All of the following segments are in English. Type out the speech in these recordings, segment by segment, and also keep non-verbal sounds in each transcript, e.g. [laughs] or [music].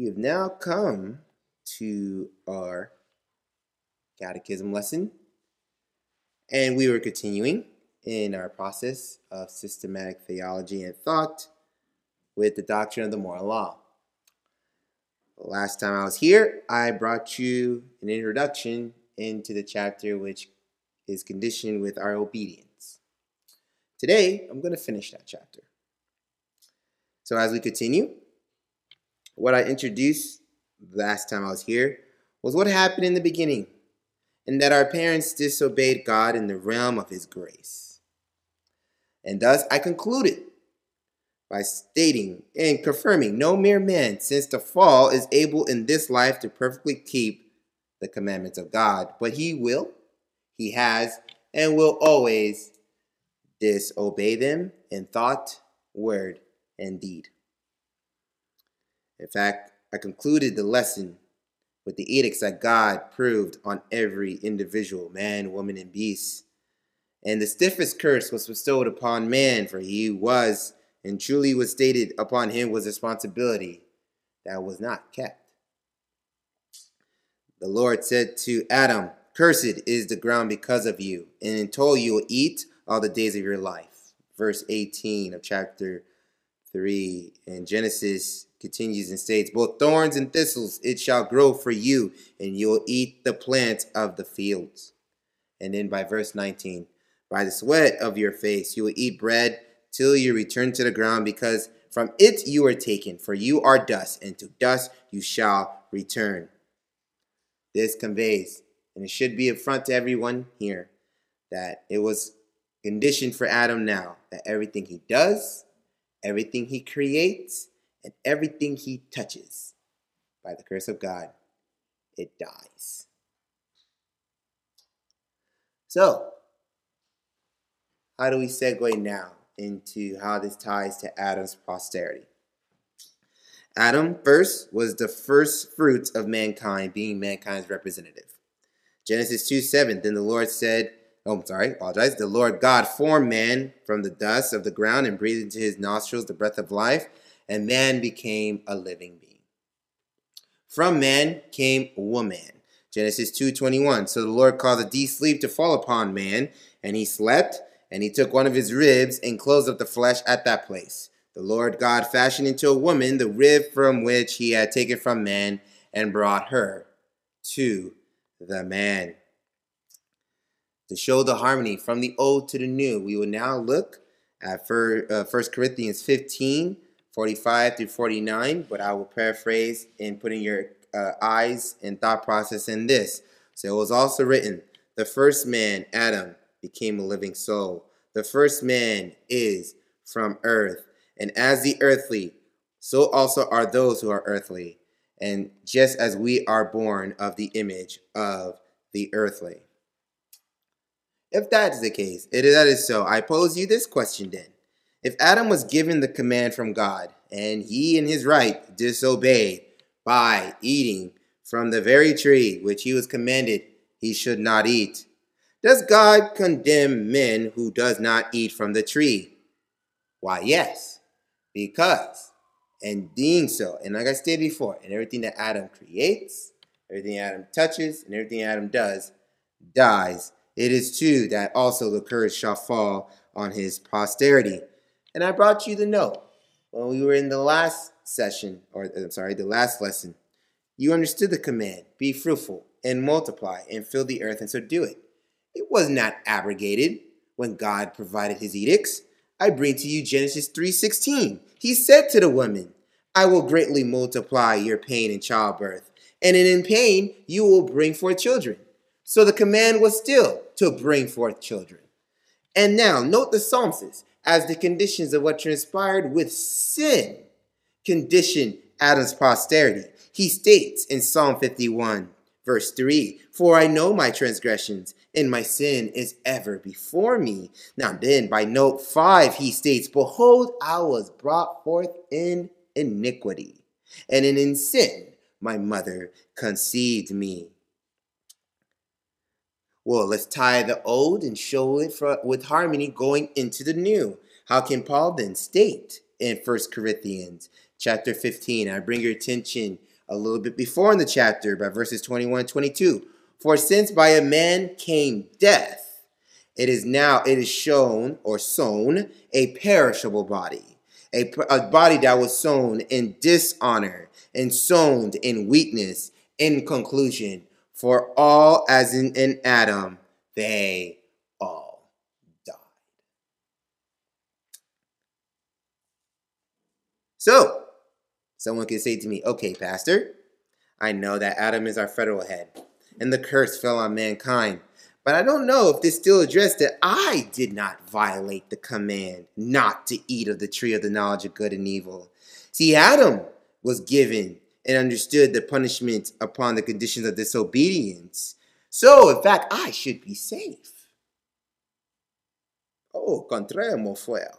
we have now come to our catechism lesson, and we were continuing in our process of systematic theology and thought with the doctrine of the moral law. Last time I was here, I brought you an introduction into the chapter which is conditioned with our obedience. Today, I'm going to finish that chapter. So, as we continue, what I introduced last time I was here was what happened in the beginning, and that our parents disobeyed God in the realm of His grace. And thus I concluded by stating and confirming no mere man since the fall is able in this life to perfectly keep the commandments of God, but he will, he has, and will always disobey them in thought, word, and deed. In fact, I concluded the lesson with the edicts that God proved on every individual, man, woman, and beast. And the stiffest curse was bestowed upon man, for he was and truly was stated upon him was responsibility that was not kept. The Lord said to Adam, Cursed is the ground because of you, and until you will eat all the days of your life. Verse 18 of chapter 3. And Genesis continues and states, Both thorns and thistles it shall grow for you, and you will eat the plants of the fields. And then by verse 19, By the sweat of your face you will eat bread till you return to the ground, because from it you are taken, for you are dust, and to dust you shall return. This conveys, and it should be a front to everyone here, that it was conditioned for Adam now that everything he does, everything he creates, and everything he touches, by the curse of God, it dies. So, how do we segue now into how this ties to Adam's posterity. Adam first was the first fruits of mankind, being mankind's representative. Genesis 2 7, then the Lord said, Oh, I'm sorry, apologize. The Lord God formed man from the dust of the ground and breathed into his nostrils the breath of life, and man became a living being. From man came woman. Genesis 2:21. So the Lord caused a deep sleep to fall upon man, and he slept, and he took one of his ribs and closed up the flesh at that place. The Lord God fashioned into a woman the rib from which he had taken from man and brought her to the man. To show the harmony from the old to the new, we will now look at 1 uh, Corinthians 15 45 through 49, but I will paraphrase in putting your uh, eyes and thought process in this. So it was also written, the first man, Adam, became a living soul. The first man is from earth, and as the earthly, so also are those who are earthly, and just as we are born of the image of the earthly. If that is the case, it that is so, I pose you this question then. If Adam was given the command from God, and he in his right disobeyed by eating from the very tree which he was commanded he should not eat, does God condemn men who does not eat from the tree? Why, yes, because in doing so, and like I stated before, and everything that Adam creates, everything Adam touches, and everything Adam does dies. It is true that also the curse shall fall on his posterity. And I brought you the note when we were in the last session, or uh, I'm sorry, the last lesson. You understood the command be fruitful and multiply and fill the earth, and so do it. It was not abrogated when God provided his edicts. I bring to you Genesis 3:16. He said to the woman, I will greatly multiply your pain in childbirth, and in pain you will bring forth children. So the command was still to bring forth children. And now note the psalmist as the conditions of what transpired with sin condition Adam's posterity. He states in Psalm 51, verse 3 For I know my transgressions, and my sin is ever before me. Now, then, by note 5, he states, Behold, I was brought forth in iniquity, and in sin my mother conceived me. Well, let's tie the old and show it for, with harmony going into the new. How can Paul then state in 1 Corinthians chapter 15, I bring your attention a little bit before in the chapter by verses 21 and 22. For since by a man came death, it is now it is shown or sown a perishable body, a, a body that was sown in dishonor and sown in weakness. In conclusion, for all as in, in Adam, they all died. So, someone could say to me, okay, Pastor, I know that Adam is our federal head and the curse fell on mankind. But I don't know if this still addressed that I did not violate the command not to eat of the tree of the knowledge of good and evil. See, Adam was given and understood the punishment upon the conditions of disobedience. So, in fact, I should be safe. Oh, contraire, mon frère.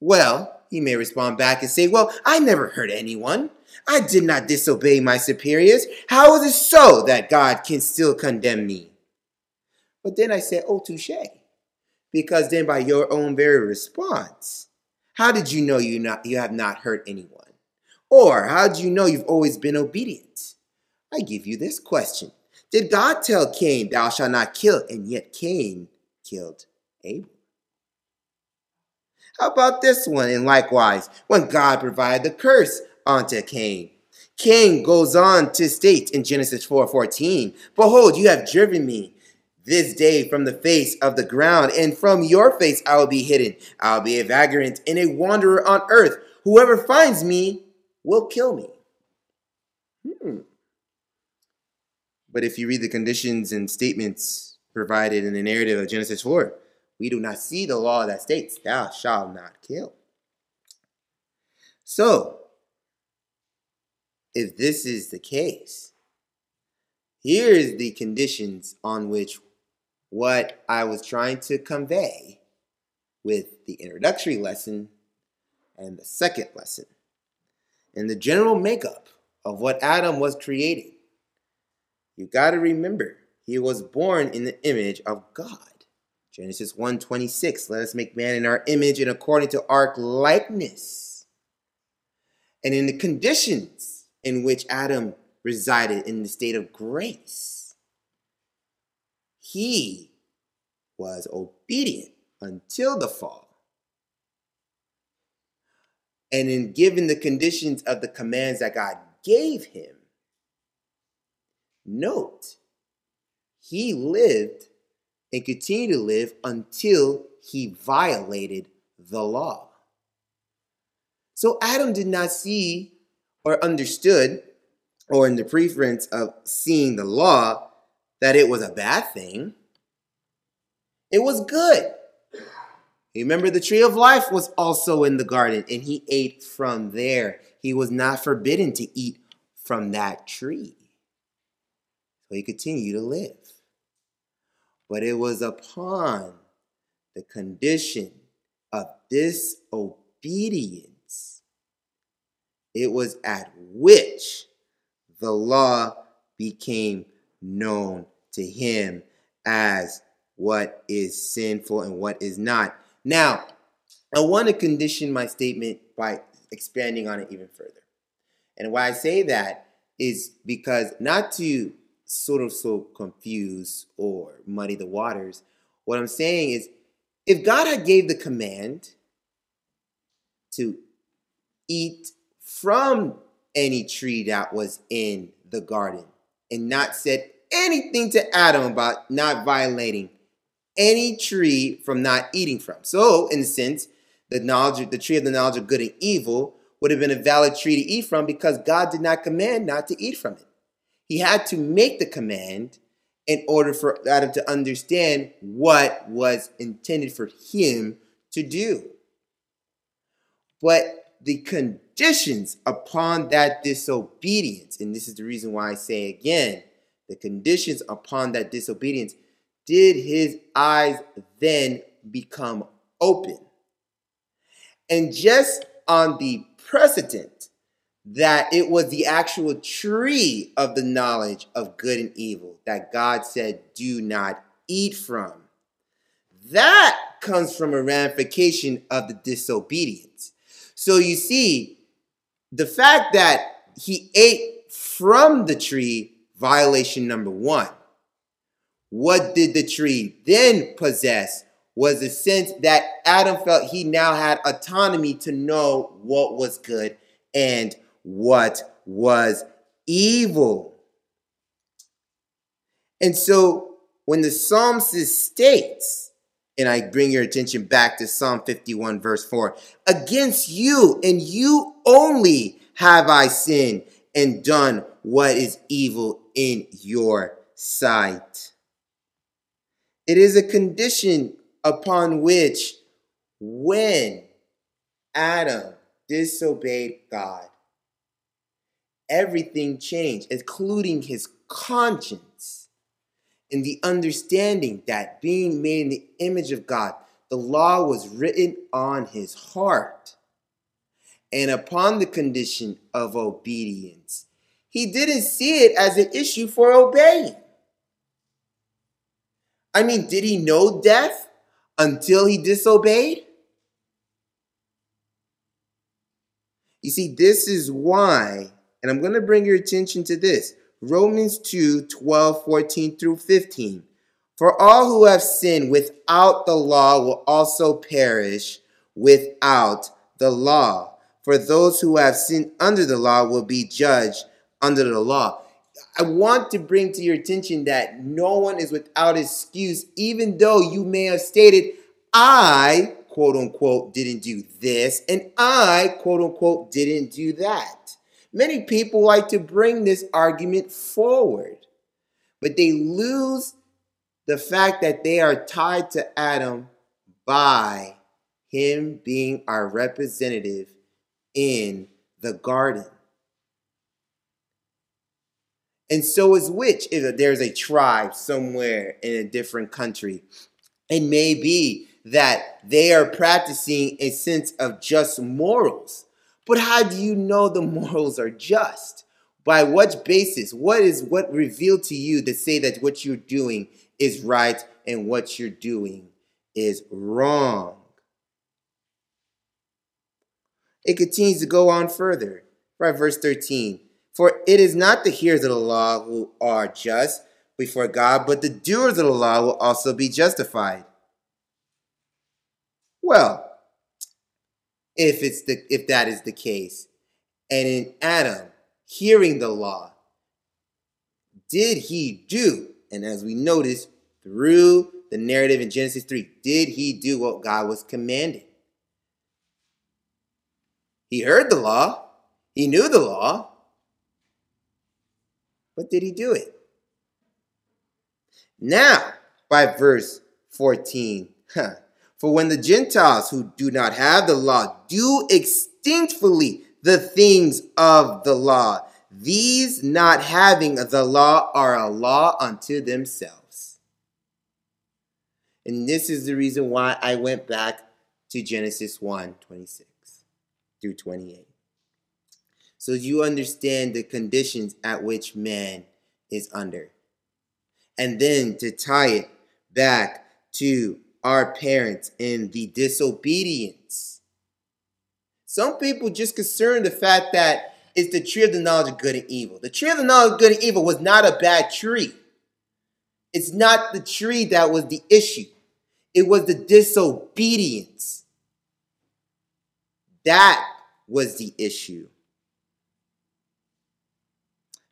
Well, he may respond back and say, Well, I never hurt anyone. I did not disobey my superiors. How is it so that God can still condemn me? But then I said, Oh, touche. Because then by your own very response, how did you know you, not, you have not hurt anyone? Or how do you know you've always been obedient? I give you this question Did God tell Cain, Thou shalt not kill, and yet Cain killed Abel? How about this one? And likewise, when God provided the curse unto Cain. Cain goes on to state in Genesis 4:14, "Behold, you have driven me this day from the face of the ground, and from your face I will be hidden. I will be a vagrant and a wanderer on earth. Whoever finds me will kill me." Hmm. But if you read the conditions and statements provided in the narrative of Genesis 4, we do not see the law that states, Thou shalt not kill. So, if this is the case, here's the conditions on which what I was trying to convey with the introductory lesson and the second lesson. And the general makeup of what Adam was created. You got to remember, he was born in the image of God. Genesis 1:26, let us make man in our image and according to our likeness. And in the conditions in which Adam resided in the state of grace. He was obedient until the fall. And in given the conditions of the commands that God gave him, note, he lived and continued to live until he violated the law. So Adam did not see or understood, or in the preference of seeing the law, that it was a bad thing. It was good. Remember, the tree of life was also in the garden, and he ate from there. He was not forbidden to eat from that tree. So he continued to live. But it was upon the condition of disobedience it was at which the law became known to him as what is sinful and what is not. Now, I want to condition my statement by expanding on it even further. And why I say that is because not to sort of so confuse or muddy the waters, what I'm saying is if God had gave the command to eat from any tree that was in the garden and not said anything to Adam about not violating any tree from not eating from. So, in a sense, the knowledge, the tree of the knowledge of good and evil would have been a valid tree to eat from because God did not command not to eat from it. He had to make the command in order for Adam to understand what was intended for him to do. But the conditions upon that disobedience, and this is the reason why I say again, the conditions upon that disobedience, did his eyes then become open? And just on the precedent that it was the actual tree of the knowledge of good and evil that God said, do not eat from. That comes from a ramification of the disobedience. So you see, the fact that he ate from the tree, violation number one. What did the tree then possess? Was a sense that Adam felt he now had autonomy to know what was good and what was evil. And so when the psalmist states, and I bring your attention back to Psalm 51, verse 4 Against you and you only have I sinned and done what is evil in your sight. It is a condition upon which, when Adam disobeyed God, everything changed, including his conscience and the understanding that being made in the image of God, the law was written on his heart. And upon the condition of obedience, he didn't see it as an issue for obeying. I mean, did he know death until he disobeyed? You see, this is why, and I'm going to bring your attention to this Romans 2 12, 14 through 15. For all who have sinned without the law will also perish without the law. For those who have sinned under the law will be judged under the law. I want to bring to your attention that no one is without excuse, even though you may have stated, I, quote unquote, didn't do this, and I, quote unquote, didn't do that. Many people like to bring this argument forward, but they lose the fact that they are tied to Adam by him being our representative in the garden. And so is which if there's a tribe somewhere in a different country. It may be that they are practicing a sense of just morals. But how do you know the [laughs] morals are just? By what basis? What is what revealed to you to say that what you're doing is right and what you're doing is wrong? It continues to go on further. Right, verse 13. For it is not the hearers of the law who are just before God, but the doers of the law will also be justified. Well, if it's the if that is the case, and in Adam hearing the law, did he do? And as we notice through the narrative in Genesis 3, did he do what God was commanding? He heard the law, he knew the law, but did he do it? Now, by verse 14, huh, for when the Gentiles who do not have the law do extinctly the things of the law, these not having the law are a law unto themselves. And this is the reason why I went back to Genesis 1 26 through 28 so you understand the conditions at which man is under. And then to tie it back to our parents and the disobedience. Some people just concern the fact that it's the tree of the knowledge of good and evil. The tree of the knowledge of good and evil was not a bad tree. It's not the tree that was the issue. It was the disobedience. That was the issue.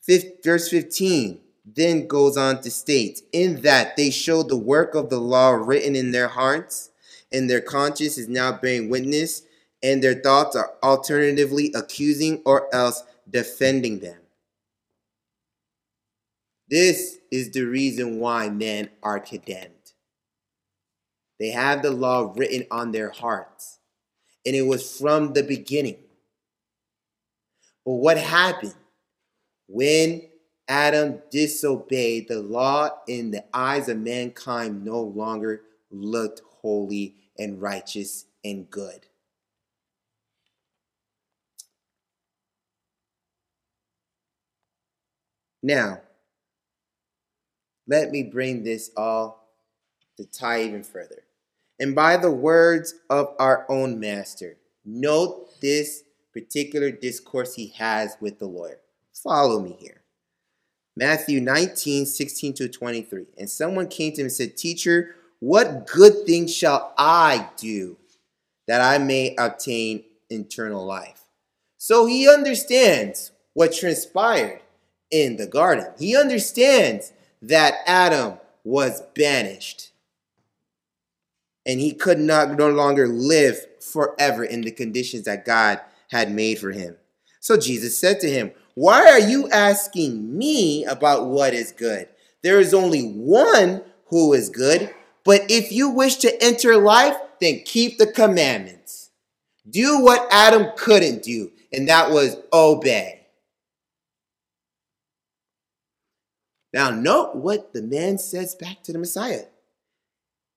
Verse 15 then goes on to state, in that they showed the work of the law written in their hearts, and their conscience is now bearing witness, and their thoughts are alternatively accusing or else defending them. This is the reason why men are condemned. They have the law written on their hearts, and it was from the beginning. But what happened? When Adam disobeyed, the law in the eyes of mankind no longer looked holy and righteous and good. Now, let me bring this all to tie even further. And by the words of our own master, note this particular discourse he has with the lawyer. Follow me here. Matthew 19, 16 to 23. And someone came to him and said, Teacher, what good thing shall I do that I may obtain eternal life? So he understands what transpired in the garden. He understands that Adam was banished and he could not no longer live forever in the conditions that God had made for him. So Jesus said to him, Why are you asking me about what is good? There is only one who is good, but if you wish to enter life, then keep the commandments. Do what Adam couldn't do, and that was obey. Now, note what the man says back to the Messiah.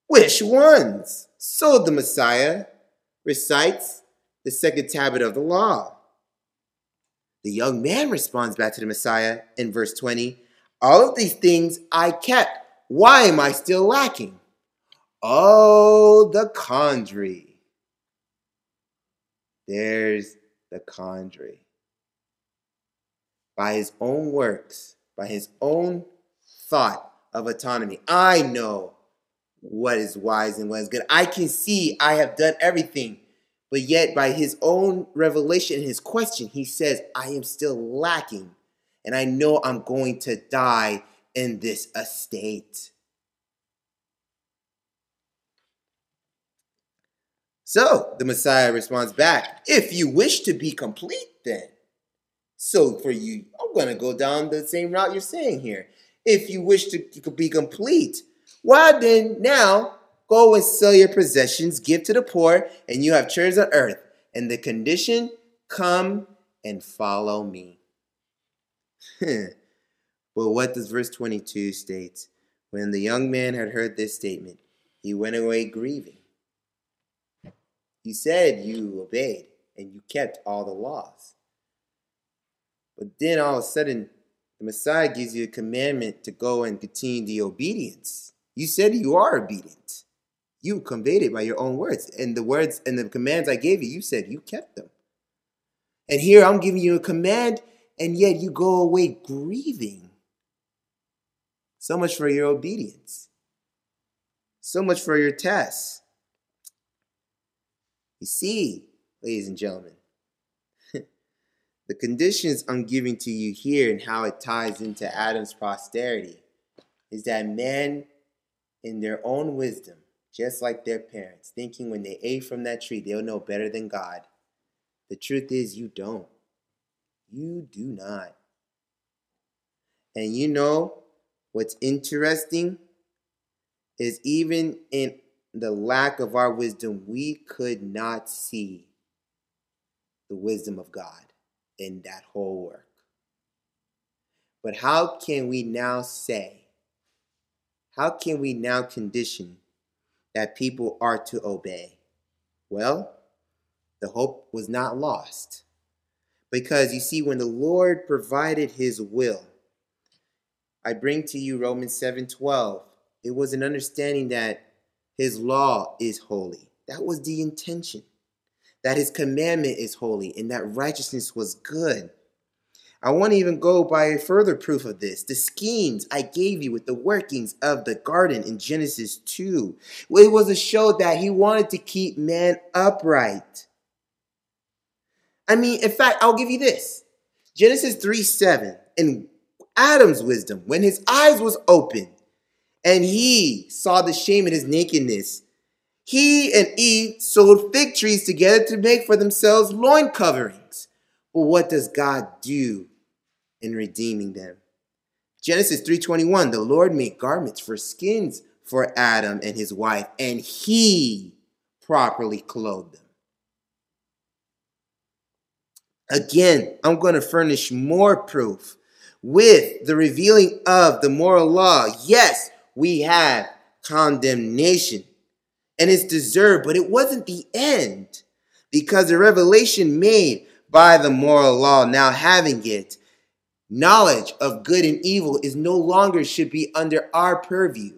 Which ones? So the Messiah recites the second tablet of the law. The young man responds back to the Messiah in verse 20 All of these things I kept. Why am I still lacking? Oh, the quandary. There's the quandary. By his own works, by his own thought of autonomy, I know what is wise and what is good. I can see I have done everything. But yet, by his own revelation and his question, he says, I am still lacking. And I know I'm going to die in this estate. So the Messiah responds back, If you wish to be complete, then. So for you, I'm going to go down the same route you're saying here. If you wish to be complete, why then now go and sell your possessions, give to the poor, and you have treasures on earth. And the condition, come and follow me. [laughs] but what does verse 22 state? When the young man had heard this statement, he went away grieving. You said you obeyed and you kept all the laws. But then all of a sudden, the Messiah gives you a commandment to go and continue the obedience. You said you are obedient. You conveyed it by your own words. And the words and the commands I gave you, you said you kept them. And here I'm giving you a command, and yet you go away grieving. So much for your obedience. So much for your tests. You see, ladies and gentlemen, [laughs] the conditions I'm giving to you here and how it ties into Adam's posterity is that men, in their own wisdom, just like their parents, thinking when they ate from that tree, they'll know better than God. The truth is, you don't. You do not. And you know what's interesting is even in the lack of our wisdom, we could not see the wisdom of God in that whole work. But how can we now say how can we now condition that people are to obey? Well, the hope was not lost. Because you see, when the Lord provided his will, I bring to you Romans 7:12. It was an understanding that his law is holy. That was the intention. That his commandment is holy and that righteousness was good. I want to even go by a further proof of this. The schemes I gave you with the workings of the garden in Genesis 2. It was a show that he wanted to keep man upright. I mean, in fact, I'll give you this. Genesis 3 7. In Adam's wisdom, when his eyes was open and he saw the shame in his nakedness, he and Eve sewed fig trees together to make for themselves loin coverings. But what does God do in redeeming them. Genesis 3:21 The Lord made garments for skins for Adam and his wife and he properly clothed them. Again, I'm going to furnish more proof with the revealing of the moral law. Yes, we have condemnation and it's deserved, but it wasn't the end because the revelation made by the moral law, now having it, Knowledge of good and evil is no longer should be under our purview.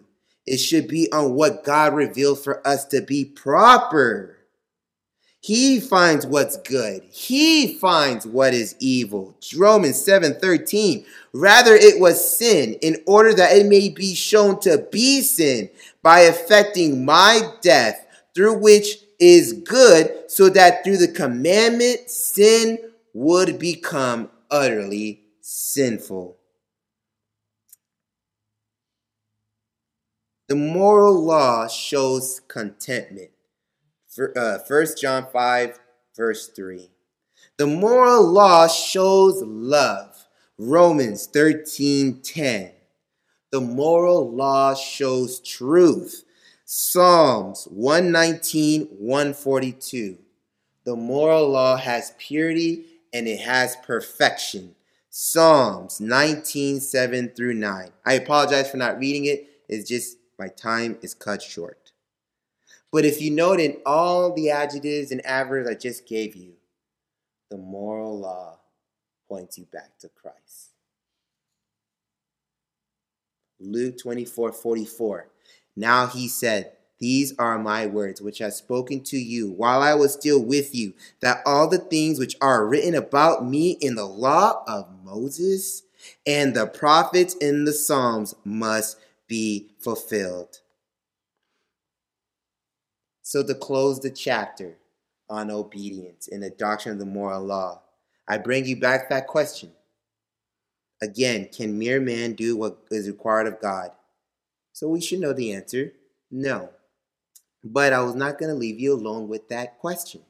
It should be on what God revealed for us to be proper. He finds what's good. He finds what is evil. Romans 7:13. Rather it was sin in order that it may be shown to be sin by effecting my death through which is good so that through the commandment sin would become utterly sinful. The moral law shows contentment. Uh, 1 John 5, verse 3. The moral law shows love. Romans 13, 10. The moral law shows truth. Psalms 119, 142. The moral law has purity and it has perfection. Psalms 19, 7 through 9. I apologize for not reading it. It's just my time is cut short. But if you note in all the adjectives and adverbs I just gave you, the moral law points you back to Christ. Luke 24 44. Now he said, These are my words which I have spoken to you while I was still with you, that all the things which are written about me in the law of Moses and the prophets in the Psalms must be fulfilled. So, to close the chapter on obedience in the doctrine of the moral law, I bring you back that question. Again, can mere man do what is required of God? So, we should know the answer no. But I was not going to leave you alone with that question.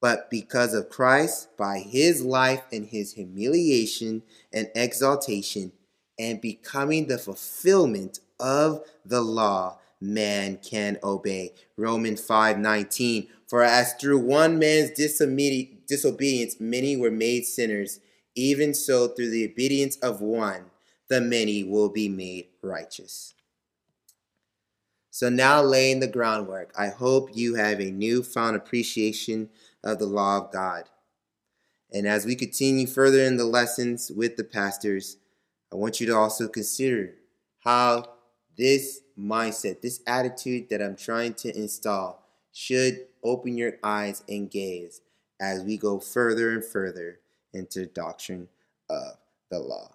But because of Christ, by his life and his humiliation and exaltation, and becoming the fulfillment of the law, man can obey. Romans 5:19 For as through one man's disobedience many were made sinners, even so through the obedience of one the many will be made righteous. So now laying the groundwork, I hope you have a newfound appreciation of the law of God. And as we continue further in the lessons with the pastors, I want you to also consider how this mindset, this attitude that I'm trying to install, should open your eyes and gaze as we go further and further into the doctrine of the law.